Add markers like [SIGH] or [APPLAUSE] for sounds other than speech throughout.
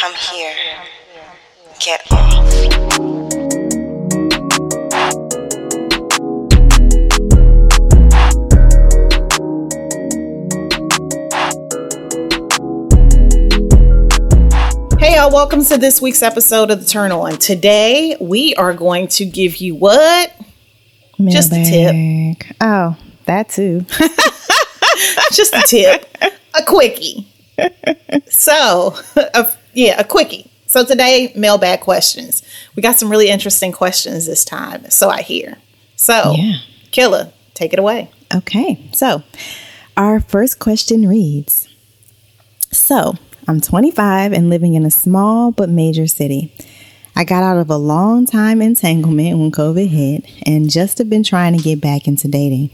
Come here. Get off. Hey y'all, welcome to this week's episode of The Turn On. Today we are going to give you what? Just a tip. Oh, that too. [LAUGHS] Just a tip. a quickie. So, [LAUGHS] a, yeah, a quickie. So today, mailbag questions. We got some really interesting questions this time, so I hear. So, Yeah. Killa, take it away. Okay, so our first question reads So, I'm 25 and living in a small but major city. I got out of a long time entanglement when COVID hit and just have been trying to get back into dating.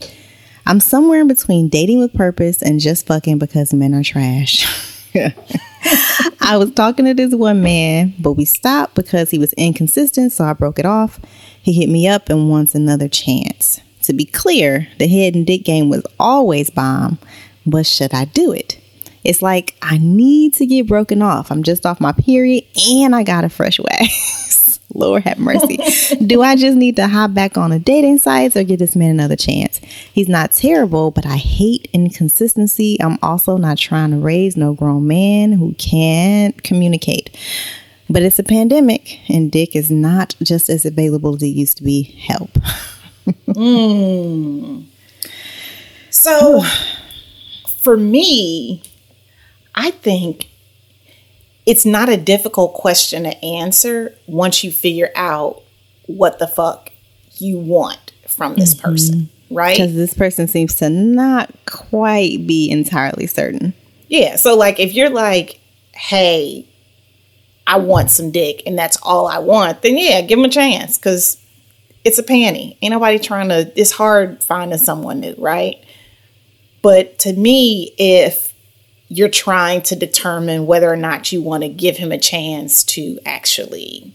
I'm somewhere in between dating with purpose and just fucking because men are trash. [LAUGHS] [LAUGHS] I was talking to this one man, but we stopped because he was inconsistent, so I broke it off. He hit me up and wants another chance. To be clear, the head and dick game was always bomb, but should I do it? It's like I need to get broken off. I'm just off my period and I got a fresh wax. [LAUGHS] Lord have mercy. [LAUGHS] do I just need to hop back on a dating sites or give this man another chance? He's not terrible, but I hate inconsistency. I'm also not trying to raise no grown man who can't communicate. But it's a pandemic and dick is not just as available as it used to be. Help. [LAUGHS] Hmm. So, for me, I think it's not a difficult question to answer once you figure out what the fuck you want from this mm-hmm. person, right? Because this person seems to not quite be entirely certain. Yeah. So, like, if you're like, hey, I want some dick and that's all I want, then yeah, give them a chance because it's a panty. Ain't nobody trying to, it's hard finding someone new, right? But to me, if you're trying to determine whether or not you want to give him a chance to actually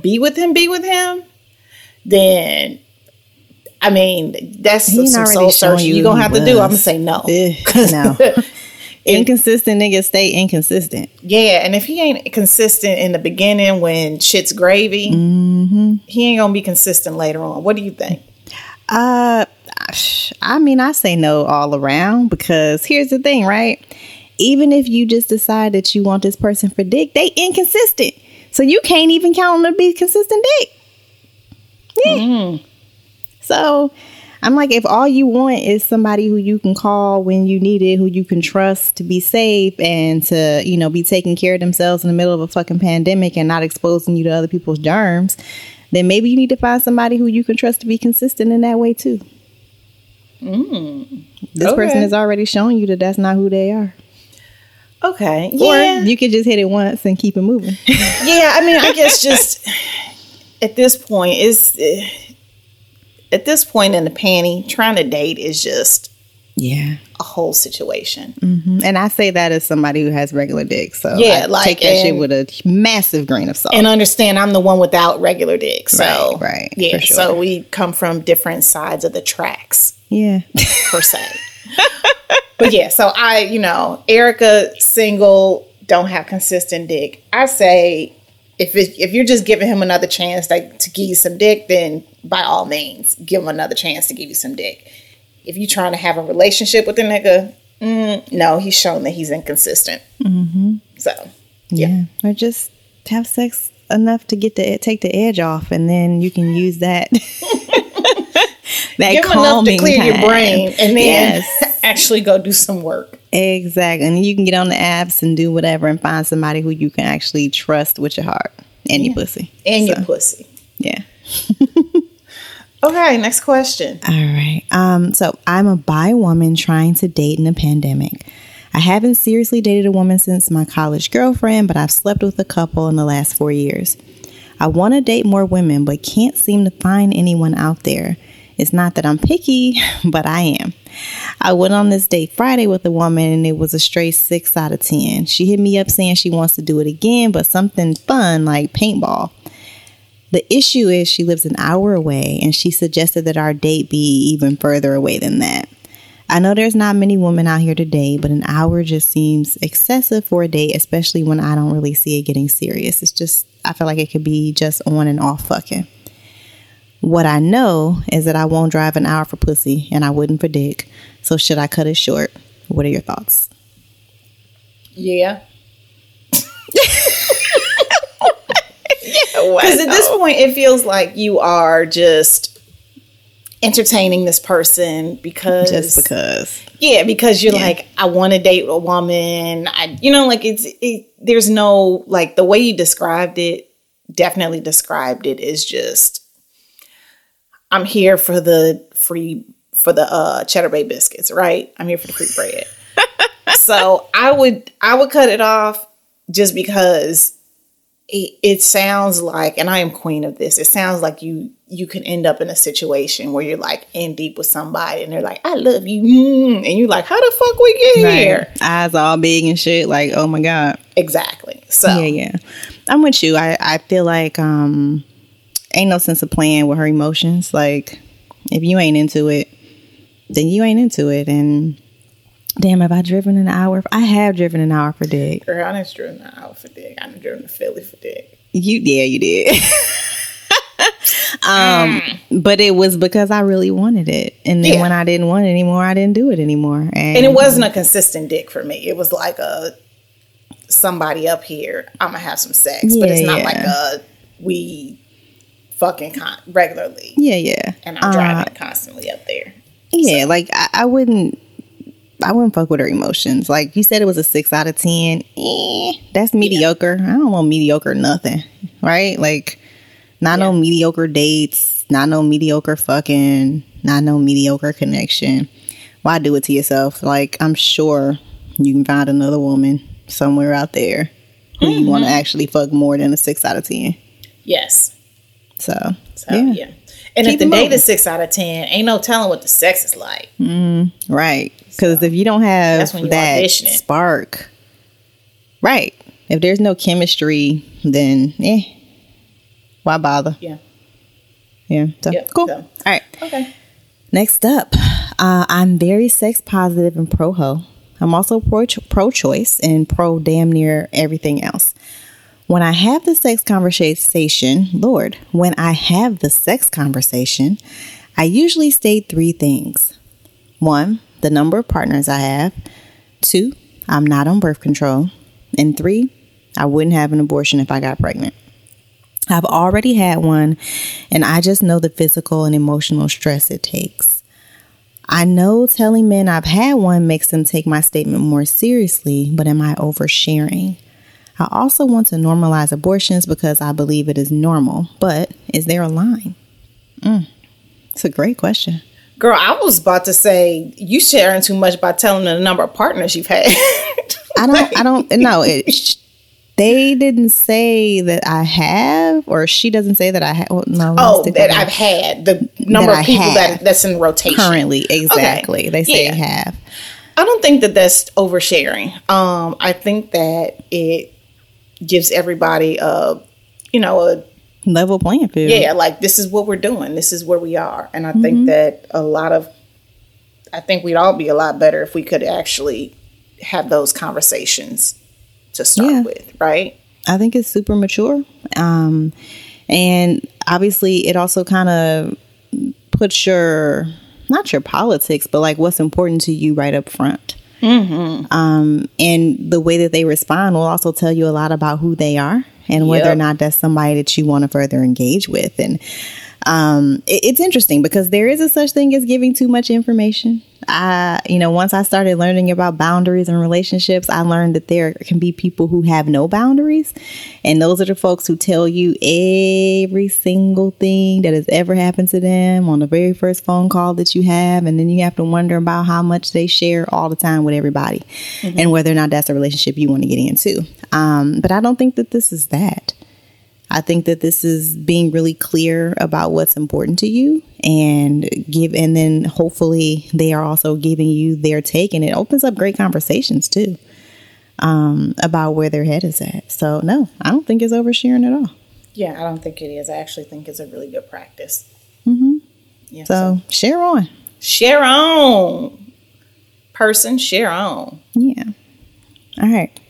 be with him, be with him, then I mean, that's He some soul searching you you're gonna have to do. I'm gonna say no. Ugh, [LAUGHS] no. [LAUGHS] [LAUGHS] Inconsistent niggas stay inconsistent. Yeah, and if he ain't consistent in the beginning when shit's gravy, Mm-hmm. he ain't gonna be consistent later on. What do you think? Uh, I mean, I say no all around because here's the thing, right? Even if you just decide that you want this person for dick, they inconsistent. So you can't even count on them to be consistent dick. Yeah. Mm. So I'm like, if all you want is somebody who you can call when you need it, who you can trust to be safe and to, you know, be taking care of themselves in the middle of a fucking pandemic and not exposing you to other people's germs, then maybe you need to find somebody who you can trust to be consistent in that way too. This Okay. person has already shown you that that's not who they are. Okay, Or yeah, you could just hit it once and keep it moving. [LAUGHS] yeah. I mean, I guess just at this point is at this point in the panty, trying to date is just yeah. a whole situation. Mhm. And I say that as somebody who has regular dick. So Yeah, I like, take that shit with a massive grain of salt. And understand, I'm the one without regular dick, so Right, right, yeah. for So we come from different sides of the tracks. Yeah. per se. but yeah, so I, you know, Erica single, don't have consistent dick. I say if it, if you're just giving him another chance like, to give you some dick, then by all means, give him another chance to give you some dick. If you're trying to have a relationship with the nigga, mm, no, he's shown that he's inconsistent. Mm-hmm. So Yeah. Or just have sex enough to get the take the edge off and then you can use that [LAUGHS] that give enough to clear your time. brain and then Yes. [LAUGHS] actually go do some work. Exactly. And you can get on the apps and do whatever and find somebody who you can actually trust with your heart and your pussy. And So, your pussy. Yeah. [LAUGHS] Okay, next question. All right. Um, so I'm a bi woman trying to date in a pandemic. I haven't seriously dated a woman since my college girlfriend, but I've slept with a couple in the last four years. I want to date more women, but can't seem to find anyone out there. It's not that I'm picky, [LAUGHS] but I am. I went on this date Friday with a woman and it was a straight six out of 10. She hit me up saying she wants to do it again, but something fun like paintball. The issue is she lives an hour away and she suggested that our date be even further away than that. I know there's not many women out here today, but an hour just seems excessive for a date, especially when I don't really see it getting serious. It's just, I feel like it could be just on and off fucking. What I know is that I won't drive an hour for pussy and I wouldn't for dick. So, should I cut it short? What are your thoughts? Yeah. [LAUGHS] Because at this point, it feels like you are just entertaining this person because Just because. Yeah, because you're Yeah. like, I want to date a woman. I, you know, like it's, it, there's no, like the way you described it, definitely described it is just, I'm here for the free, for the uh, cheddar bay biscuits, right? I'm here for the free bread. [LAUGHS] so I would, I would cut it off just because it, it sounds like, and I am queen of this. It sounds like you you can end up in a situation where you're like in deep with somebody, and they're like, "I love you," mm, and you're like, "How the fuck we get here?" Eyes all big and shit. Like, oh my God. Exactly. So Yeah, yeah. I'm with you. I, I feel like um ain't no sense of playing with her emotions. Like if you ain't into it, then you ain't into it. And damn, have I driven an hour? I have driven an hour for dick. girl, I done driven an hour for dick. I done driven to Philly for dick. You yeah, you did. [LAUGHS] um but it was because I really wanted it. And then Yeah. when I didn't want it anymore, I didn't do it anymore. And, And it wasn't a consistent dick for me. It was like a somebody up here. I'm gonna have some sex, but it's not yeah. like a we fucking con- regularly, Yeah, yeah. and I'm Uh, driving constantly up there. Yeah, like I, I wouldn't I wouldn't fuck with her emotions. Like you said it was a six out of ten. Eh, that's mediocre. I don't want mediocre nothing. Right? Like not no mediocre dates, not no mediocre fucking, not no mediocre connection. Why do it to yourself? Like I'm sure you can find another woman somewhere out there who you want to Mm-hmm. actually fuck more than a six out of ten. Yes. So, So yeah. And Keep if the is six out of ten, ain't no telling what the sex is like. Right. Because if you don't have you that spark, right. If there's no chemistry, then eh, why bother? Yeah. Yeah. So, Yep, cool. so- All right. Okay. Next up, uh, I'm very sex positive and pro ho. I'm also pro choice and pro damn near everything else. When I have the sex conversation, Lord, when I have the sex conversation, I usually state three things. One, the number of partners I have. Two, I'm not on birth control. And three, I wouldn't have an abortion if I got pregnant. I've already had one, and I just know the physical and emotional stress it takes. I know telling men I've had one makes them take my statement more seriously, but am I oversharing? I also want to normalize abortions because I believe it is normal, but is there a line? Mm, it's a great question. Girl, I was about to say you sharing too much by telling the number of partners you've had. [LAUGHS] I don't, I don't, no, it, they didn't say that I have, or she doesn't say that I have. Well, no, oh, that I've had the number of people that that's in rotation currently, exactly. They say Yeah. have. I don't think that that's oversharing. Um, I think that it gives everybody a, you know, a Level playing field. yeah, like this is what we're doing. This is where we are, and I Mm-hmm. think that a lot of, I think we'd all be a lot better if we could actually have those conversations to start Yeah. with, right? I think it's super mature. Um, and obviously, it also kind of puts your, not your politics, but like what's important to you right up front. Um, and the way that they respond will also tell you a lot about who they are and whether or not that's somebody that you want to further engage with. And um, it- it's interesting because there is a such thing as giving too much information. I, you know, once I started learning about boundaries and relationships, I learned that there can be people who have no boundaries, and those are the folks who tell you every single thing that has ever happened to them on the very first phone call that you have, and then you have to wonder about how much they share all the time with everybody, and whether or not that's a relationship you want to get into. Um, but I don't think that this is that. I think that this is being really clear about what's important to you and give and then hopefully they are also giving you their take and it opens up great conversations too um, about where their head is at. So no, I don't think it's oversharing at all. Yeah, I don't think it is. I actually think it's a really good practice. Mm-hmm. Yeah. So share on. share on. person, share on. Yeah. All right.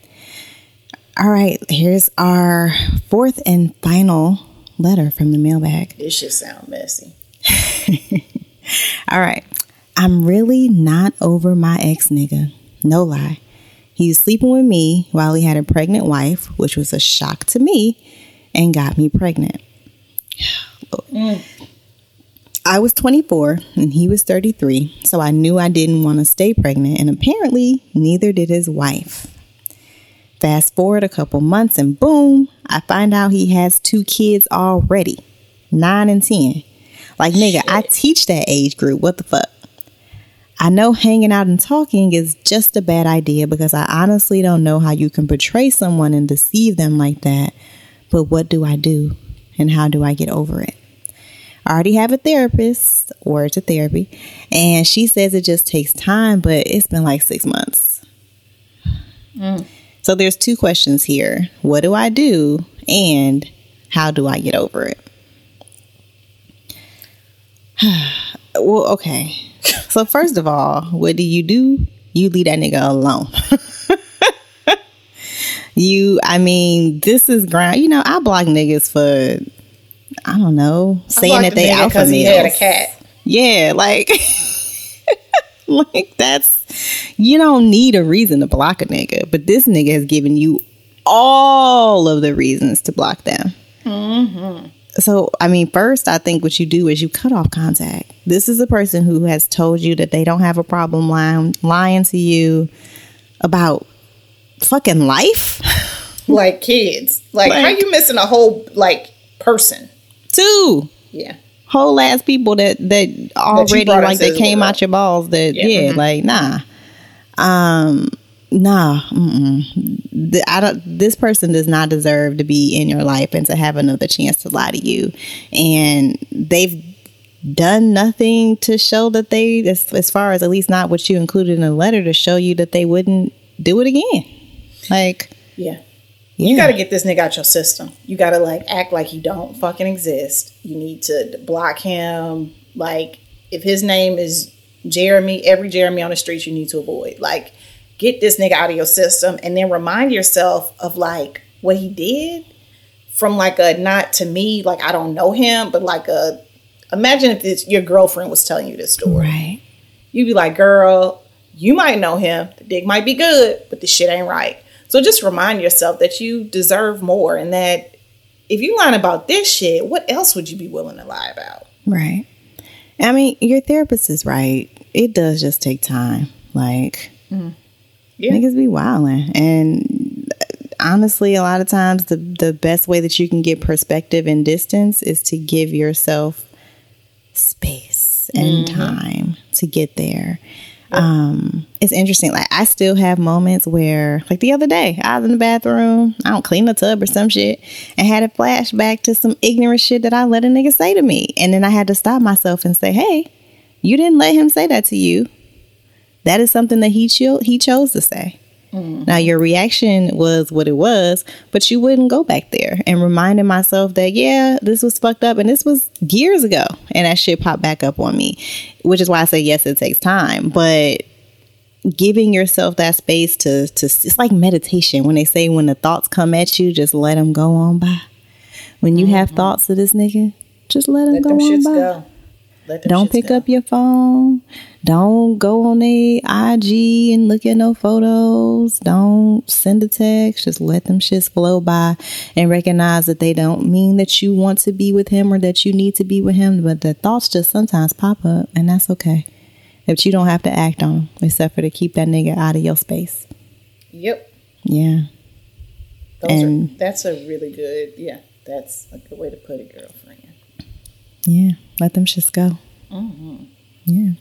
All right. Here's our fourth and final letter from the mailbag. This should sound messy. [LAUGHS] All right. I'm really not over my ex nigga. No lie. He's sleeping with me while he had a pregnant wife, which was a shock to me and got me pregnant. Mm. I was 24 and he was 33, so I knew I didn't want to stay pregnant, and apparently neither did his wife. Fast forward a couple months, and boom, I find out he has two kids already nine and 10. Like, nigga, I teach that age group. What the fuck? I know hanging out and talking is just a bad idea because I honestly don't know how you can portray someone and deceive them like that. But what do I do? And how do I get over it? I already have a therapist, word to therapy, and she says it just takes time, but it's been like six months. Mm. So there's two questions here. What do I do? And how do I get over it? [SIGHS] well, okay. So first of all, what do you do? You leave that nigga alone. [LAUGHS] you, I mean, this is ground. You know, I block niggas for, I don't know, saying that they alpha because he had a males. cat. Yeah, like, [LAUGHS] like that's you don't need a reason to block a nigga, but this nigga has given you all of the reasons to block them. Mm-hmm. So, I mean, first, I think what you do is you cut off contact. This is a person who has told you that they don't have a problem lying, lying to you about fucking life. [LAUGHS] Like kids. Like, how you missing a whole like person? Two Yeah. Whole ass people that that already brought like they came world. out your balls. That Yeah. yeah, Mhm. like nah, um, nah. The, I don't. This person does not deserve to be in your life and to have another chance to lie to you. And they've done nothing to show that they, as, as far as at least not what you included in the letter, to show you that they wouldn't do it again. Like, Yeah. Yeah, You got to get this nigga out your system. You got to like act like he don't fucking exist. You need to block him. Like if his name is Jeremy, every Jeremy on the streets you need to avoid. Like get this nigga out of your system and then remind yourself of like what he did from like a not to me like I don't know him, but like a imagine if it's your girlfriend was telling you this story. right. You'd be like, girl, you might know him. The dick might be good, but the shit ain't right. So just remind yourself that you deserve more and that if you lying about this shit, what else would you be willing to lie about? Right. I mean, your therapist is right. It does just take time. Like, mm-hmm. Yeah. niggas be wilding. And honestly, a lot of times the, the best way that you can get perspective and distance is to give yourself space and mm-hmm. time to get there. Um, it's interesting. Like I still have moments where, like the other day, I was in the bathroom. I don't clean the tub or some shit, and had a flashback to some ignorant shit that I let a nigga say to me, and then I had to stop myself and say, "Hey, you didn't let him say that to you. That is something that he cho- he chose to say." Mm-hmm. Now your reaction was what it was, but you wouldn't go back there and reminding myself that yeah, this was fucked up and this was years ago and that shit popped back up on me. Which is why I say yes, it takes time, but giving yourself that space to to it's like meditation when they say when the thoughts come at you, just let them go on by. When you have mm-hmm. thoughts of this nigga, just let them Let go them on by. go. Don't pick go. up your phone. Don't go on a IG and look at no photos. Don't send a text. Just let them shits flow by and recognize that they don't mean that you want to be with him or that you need to be with him, but the thoughts just sometimes pop up and that's okay. But you don't have to act on them except for to keep that nigga out of your space. Yep. Yeah. Those And- are, that's a really good, yeah, that's a good way to put it, girlfriend. Yeah. Let them just go. Mm-hmm. Yeah.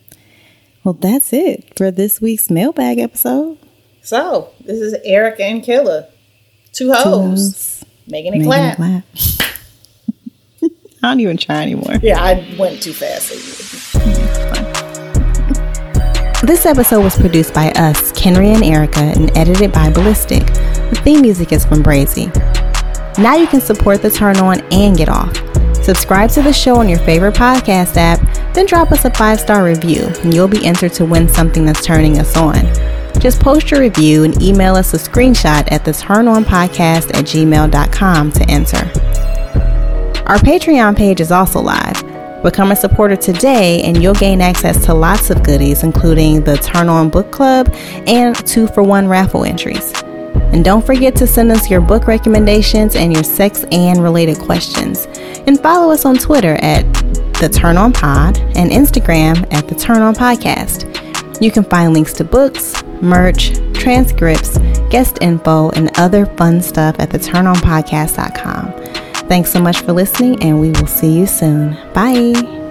Well, that's it for this week's mailbag episode. So, this is Erica and Killer. Two Two hoes. hoes. Making it Making clap. it clap. [LAUGHS] I don't even try anymore. Yeah, I went too fast. [LAUGHS] This episode was produced by us, Kenrya and Erica, and edited by Ballistic. The theme music is from Brazy. Now you can support the turn on and get off. Subscribe to the show on your favorite podcast app, then drop us a five star review, and you'll be entered to win something that's turning us on. Just post your review and email us a screenshot at the turnonpodcast at gmail.com to enter. Our Patreon page is also live. Become a supporter today and you'll gain access to lots of goodies, including the Turn On Book Club and two for one raffle entries. And don't forget to send us your book recommendations and your sex and related questions. And follow us on Twitter at The Turn On Pod and Instagram at The Turn On Podcast. You can find links to books, merch, transcripts, guest info, and other fun stuff at theturnonpodcast.com. Thanks so much for listening, and we will see you soon. Bye.